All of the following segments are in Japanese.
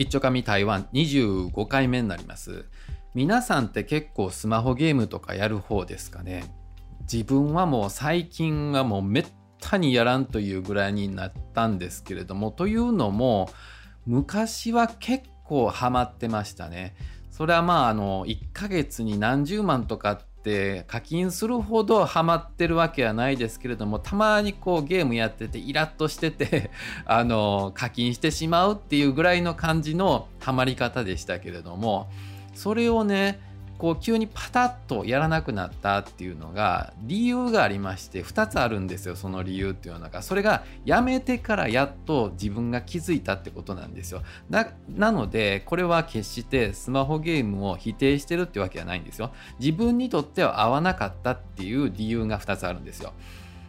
一丁紙台湾25回目になります。皆さんって結構スマホゲームとかやる方ですかね？自分はもう最近はもうめったにやらんというぐらいになったんですけれどもというのも昔は結構ハマってましたね。それはまああの1ヶ月に何十万とかって課金するほどハマってるわけはないですけれどもたまにこうゲームやっててイラッとしてて あの課金してしまうっていうぐらいの感じのハマり方でしたけれどもそれをねこう急にパタッとやらなくなったっていうのが理由がありまして2つあるんですよその理由っていうのが。それがやめてからやっと自分が気づいたってことなんですよ。なのでこれは決してスマホゲームを否定してるってわけじゃないんですよ。自分にとっては合わなかったっていう理由が2つあるんですよ。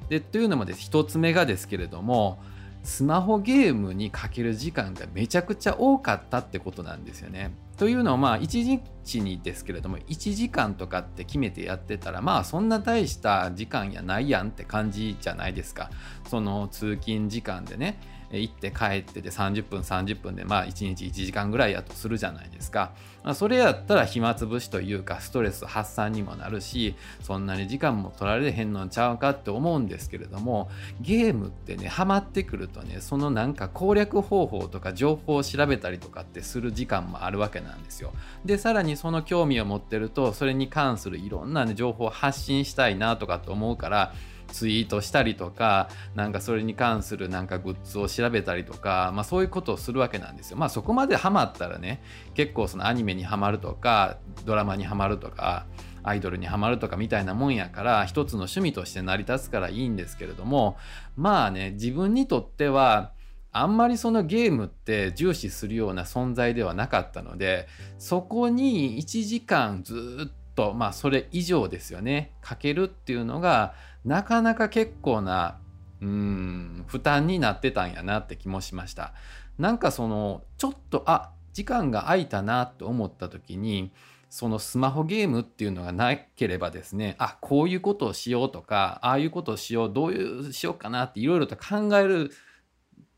でというのもです。1つ目がですけれどもスマホゲームにかける時間がめちゃくちゃ多かったってことなんですよね。というのはまあ1日にですけれども1時間とかって決めてやってたらまあそんな大した時間やないやんって感じじゃないですか。その通勤時間でね行って帰ってで30分30分でまあ1日1時間ぐらいやとするじゃないですか、まあ、それやったら暇つぶしというかストレス発散にもなるしそんなに時間も取られへんのちゃうかって思うんですけれどもゲームってねハマってくるとねそのなんか攻略方法とか情報を調べたりとかってする時間もあるわけなんですよ。でさらにその興味を持ってるとそれに関するいろんな、ね、情報を発信したいなとかと思うからツイートしたりとかなんかそれに関するなんかグッズを調べたりとか、まあ、そういうことをするわけなんですよ。まあそこまでハマったらね結構そのアニメにはまるとかドラマにはまるとかアイドルにはまるとかみたいなもんやから一つの趣味として成り立つからいいんですけれどもまあね自分にとってはあんまりそのゲームって重視するような存在ではなかったのでそこに1時間ずっとまあそれ以上ですよね。かけるっていうのがなかなか結構なうん負担になってたんやなって気もしました。なんかそのちょっとあ時間が空いたなと思った時にそのスマホゲームっていうのがなければですねあこういうことをしようとかああいうことをしようどういうしようかなっていろいろと考える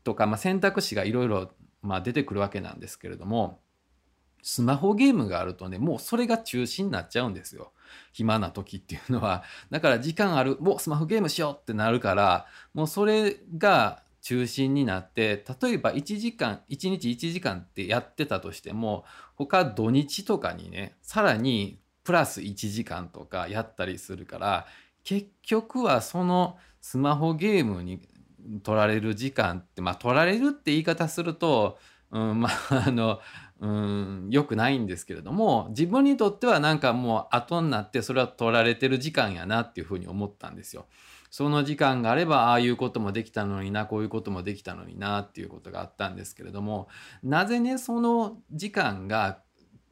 とか、まあ、選択肢がいろいろ出てくるわけなんですけれどもスマホゲームがあるとねもうそれが中心になっちゃうんですよ。暇な時っていうのはだから時間あるもうスマホゲームしようってなるからもうそれが中心になって例えば1時間1日1時間ってやってたとしても他土日とかにねさらにプラス1時間とかやったりするから結局はそのスマホゲームに取られる時間ってまあ取られるって言い方すると、うん、まああのうん良くないんですけれども自分にとってはなんかもう後になってそれは取られてる時間やなっていうふうに思ったんですよ。その時間があればああいうこともできたのになこういうこともできたのになっていうことがあったんですけれどもなぜねその時間が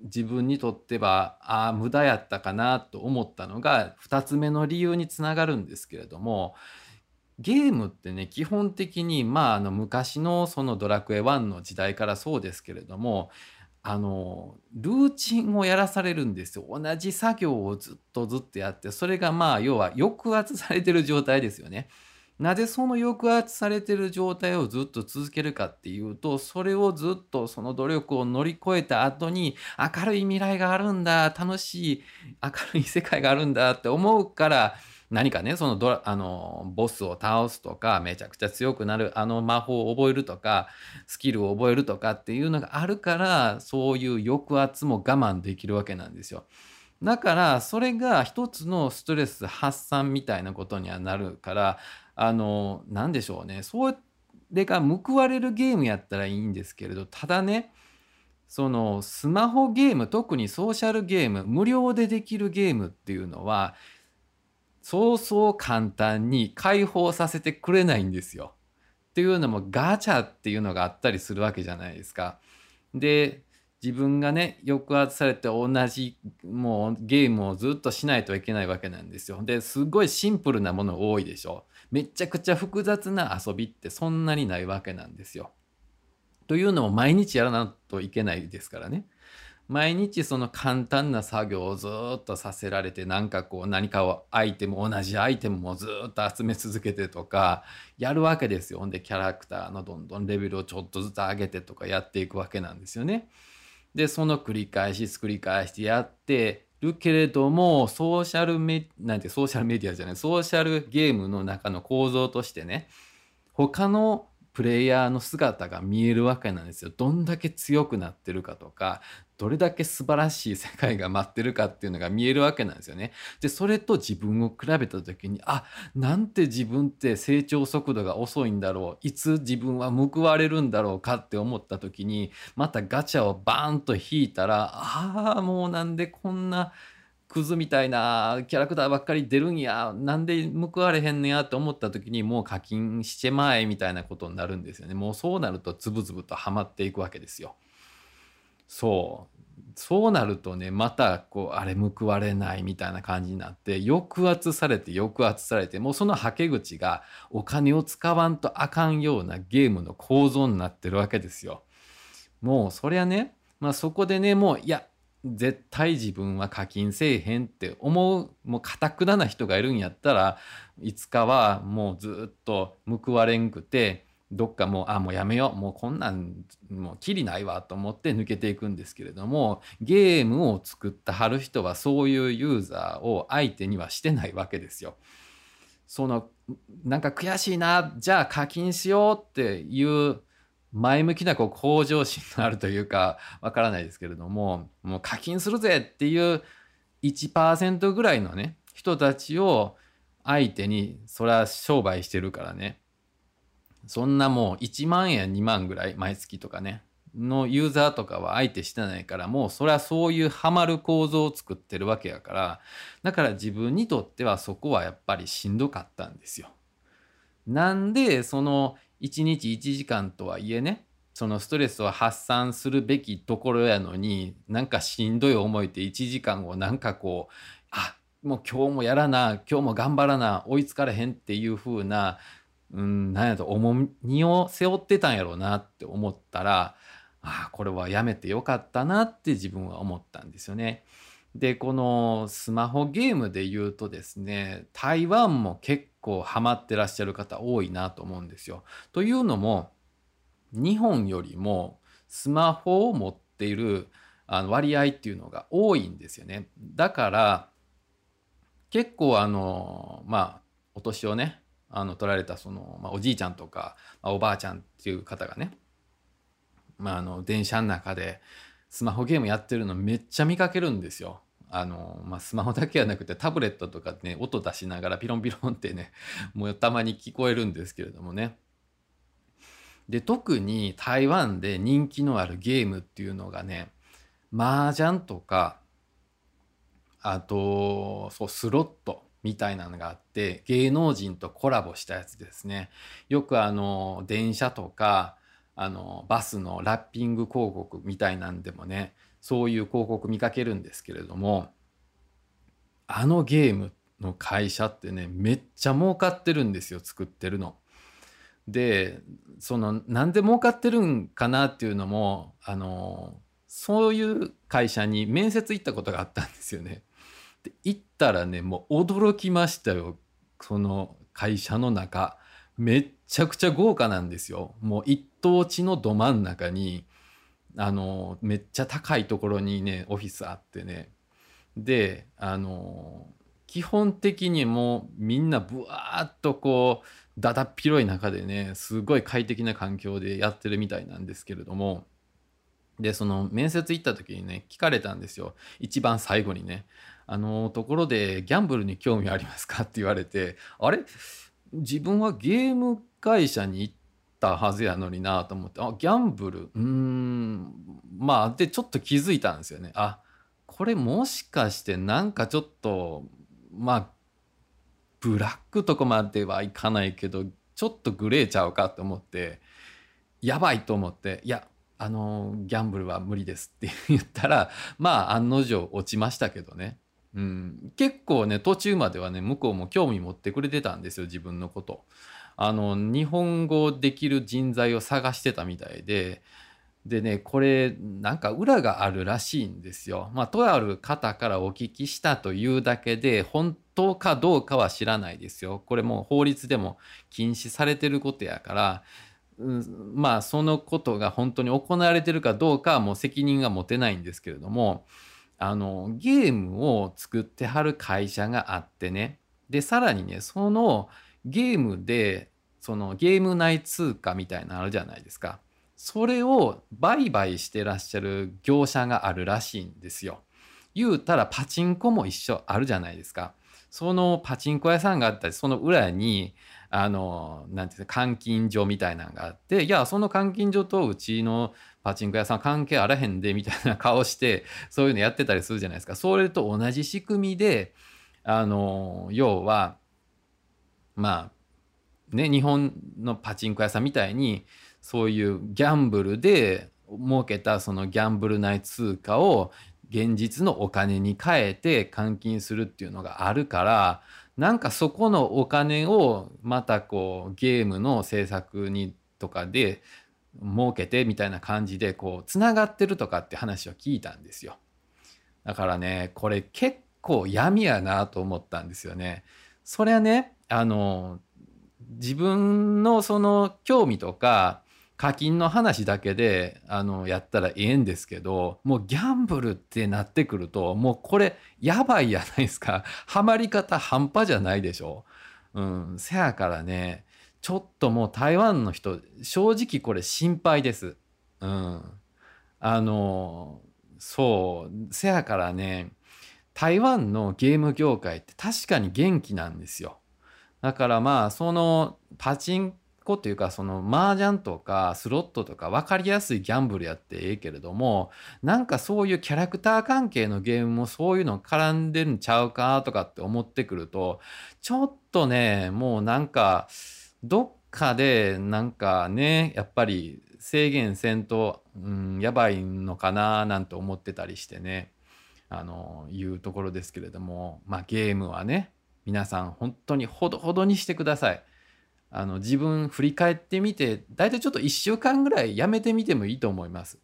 自分にとってはああ無駄やったかなと思ったのが2つ目の理由につながるんですけれどもゲームってね基本的にまああの昔のその「ドラクエ1」の時代からそうですけれどもあのルーチンをやらされるんですよ同じ作業をずっとずっとやってそれがまあ要は抑圧されてる状態ですよね。なぜその抑圧されてる状態をずっと続けるかっていうとそれをずっとその努力を乗り越えた後に明るい未来があるんだ楽しい明るい世界があるんだって思うから何かねそのドラあのボスを倒すとかめちゃくちゃ強くなるあの魔法を覚えるとかスキルを覚えるとかっていうのがあるからそういう抑圧も我慢できるわけなんですよ。だからそれが一つのストレス発散みたいなことにはなるからあの何でしょうねそれが報われるゲームやったらいいんですけれどただねそのスマホゲーム特にソーシャルゲーム無料でできるゲームっていうのはそうそう簡単に解放させてくれないんですよ。っていうのもガチャっていうのがあったりするわけじゃないですか。で自分がね抑圧されて同じもうゲームをずっとしないといけないわけなんですよ。ですごいシンプルなもの多いでしょ。めちゃくちゃ複雑な遊びってそんなにないわけなんですよ。というのも毎日やらないといけないですからね。毎日その簡単な作業をずっとさせられてなんかこう何かをアイテム同じアイテムをずっと集め続けてとかやるわけですよほんでキャラクターのどんどんレベルをちょっとずつ上げてとかやっていくわけなんですよね。でその繰り返し繰り返してやってるけれどもソーシャルメなんてソーシャルメディアじゃないソーシャルゲームの中の構造としてね他のプレイヤーの姿が見えるわけなんですよ。どんだけ強くなってるかとかどれだけ素晴らしい世界が待ってるかっていうのが見えるわけなんですよね。でそれと自分を比べた時にあなんて自分って成長速度が遅いんだろういつ自分は報われるんだろうかって思った時にまたガチャをバーンと引いたらああもうなんでこんなクズみたいなキャラクターばっかり出るんやなんで報われへんねやって思った時にもう課金してまえみたいなことになるんですよね。もうそうなるとつぶつぶとはまっていくわけですよ。そう。そうなるとねまたこうあれ報われないみたいな感じになって抑圧されて抑圧されてもうそのはけ口がお金を使わんとあかんようなゲームの構造になってるわけですよ。もうそりゃねまあそこでねもういや絶対自分は課金せえへんって思うもうかたくなな人がいるんやったらいつかはもうずっと報われんくてどっかもうあもうやめようもうこんなんもうきりないわと思って抜けていくんですけれどもゲームを作ったはる人はそういうユーザーを相手にはしてないわけですよ。そのなんか悔しいなじゃあ課金しようっていう前向きなこう向上心のあるというかわからないですけれどももう課金するぜっていう1%ぐらいのね人たちを相手にそれは商売してるからねそんなもう1万円2万ぐらい毎月とかねのユーザーとかは相手してないからもうそれはそういうハマる構造を作ってるわけやからだから自分にとってはそこはやっぱりしんどかったんですよ。なんでその1日1時間とはいえねそのストレスを発散するべきところやのになんかしんどい思いで1時間をなんかこうあもう今日もやらな今日も頑張らな追いつかれへんっていう風なうん何やと重荷を背負ってたんやろうなって思ったらああこれはやめてよかったなって自分は思ったんですよね。でこのスマホゲームで言うとですね台湾も結構ハマってらっしゃる方多いなと思うんですよ。というのも日本よりもスマホを持っているあの割合っていうのが多いんですよね。だから結構あのまあお年をねあの取られたその、まあ、おじいちゃんとか、まあ、おばあちゃんっていう方がね、まあ、あの電車の中でスマホゲームやってるのめっちゃ見かけるんですよ。あのまあ、スマホだけじゃなくてタブレットとかね音出しながらピロンピロンってね もうたまに聞こえるんですけれどもね。で特に台湾で人気のあるゲームっていうのがね麻雀とかあとそうスロットみたいなのがあって芸能人とコラボしたやつですね。よくあの電車とかあのバスのラッピング広告みたいなんでもねそういう広告見かけるんですけれどもあのゲームの会社ってねめっちゃ儲かってるんですよ作ってるの。でそのなんで儲かってるんかなっていうのもあのそういう会社に面接行ったことがあったんですよね。で行ったらねもう驚きましたよその会社の中めっちゃくちゃ豪華なんですよ。もう一等地のど真ん中にあのめっちゃ高いところにねオフィスあってね。であの基本的にもうみんなぶわーっとこうだだっ広い中でねすごい快適な環境でやってるみたいなんですけれども。でその面接行った時にね聞かれたんですよ。一番最後にね「あのところでギャンブルに興味ありますか?」って言われてあれ？自分はゲーム会社に行ったはずやのになと思ってあギャンブル？うん。まあでちょっと気づいたんですよね。あこれもしかしてなんかちょっとまあブラックとこまではいかないけどちょっとグレーちゃうかと思ってやばいと思っていやあのギャンブルは無理ですって言ったらまあ案の定落ちましたけどね。うん、結構ね途中まではね向こうも興味持ってくれてたんですよ自分のこと。あの日本語できる人材を探してたみたいででねこれなんか裏があるらしいんですよ。まあとある方からお聞きしたというだけで本当かどうかは知らないですよ。これもう法律でも禁止されてることやから、うん、まあそのことが本当に行われてるかどうかはもう責任が持てないんですけれどもあのゲームを作ってはる会社があってねでさらにねそのゲームでそのゲーム内通貨みたいなのあるじゃないですか。それを売買してらっしゃる業者があるらしいんですよ。言うたらパチンコも一緒あるじゃないですか。そのパチンコ屋さんがあったりその裏にあのなんていうか監禁所みたいなのがあっていやその監禁所とうちのパチンコ屋さん関係あらへんでみたいな顔してそういうのやってたりするじゃないですか。それと同じ仕組みであの要はまあね日本のパチンコ屋さんみたいにそういうギャンブルで儲けたそのギャンブル内通貨を現実のお金に変えて換金するっていうのがあるからなんかそこのお金をまたこうゲームの制作にとかで儲けてみたいな感じでこうつながってるとかって話を聞いたんですよ。だからねこれ結構闇やなと思ったんですよね。それはねあの自分のその興味とか課金の話だけであのやったらええんですけどもうギャンブルってなってくるともうこれやばいやないですかハマり方半端じゃないでしょ。うん、せやからねちょっともう台湾の人正直これ心配です。うん、あのそうせやからね台湾のゲーム業界って確かに元気なんですよ。だからまあそのパチンコっていうかその麻雀とかスロットとか分かりやすいギャンブルやってええけれどもなんかそういうキャラクター関係のゲームもそういうの絡んでるんちゃうかとかって思ってくるとちょっとねもうなんかどっかでなんかねやっぱり制限せんと、うん、やばいのかななんて思ってたりしてねあのいうところですけれどもまあゲームはね皆さん本当にほどほどにしてください。あの自分振り返ってみて大体ちょっと1週間ぐらいやめてみてもいいと思います。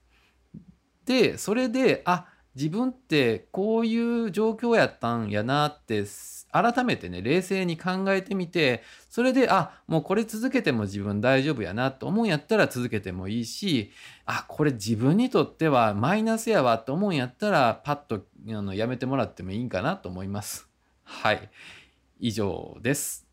でそれであ自分ってこういう状況やったんやなって改めてね冷静に考えてみてそれであもうこれ続けても自分大丈夫やなと思うんやったら続けてもいいしあこれ自分にとってはマイナスやわと思うんやったらパッとあのやめてもらってもいいんかなと思います。はい以上です。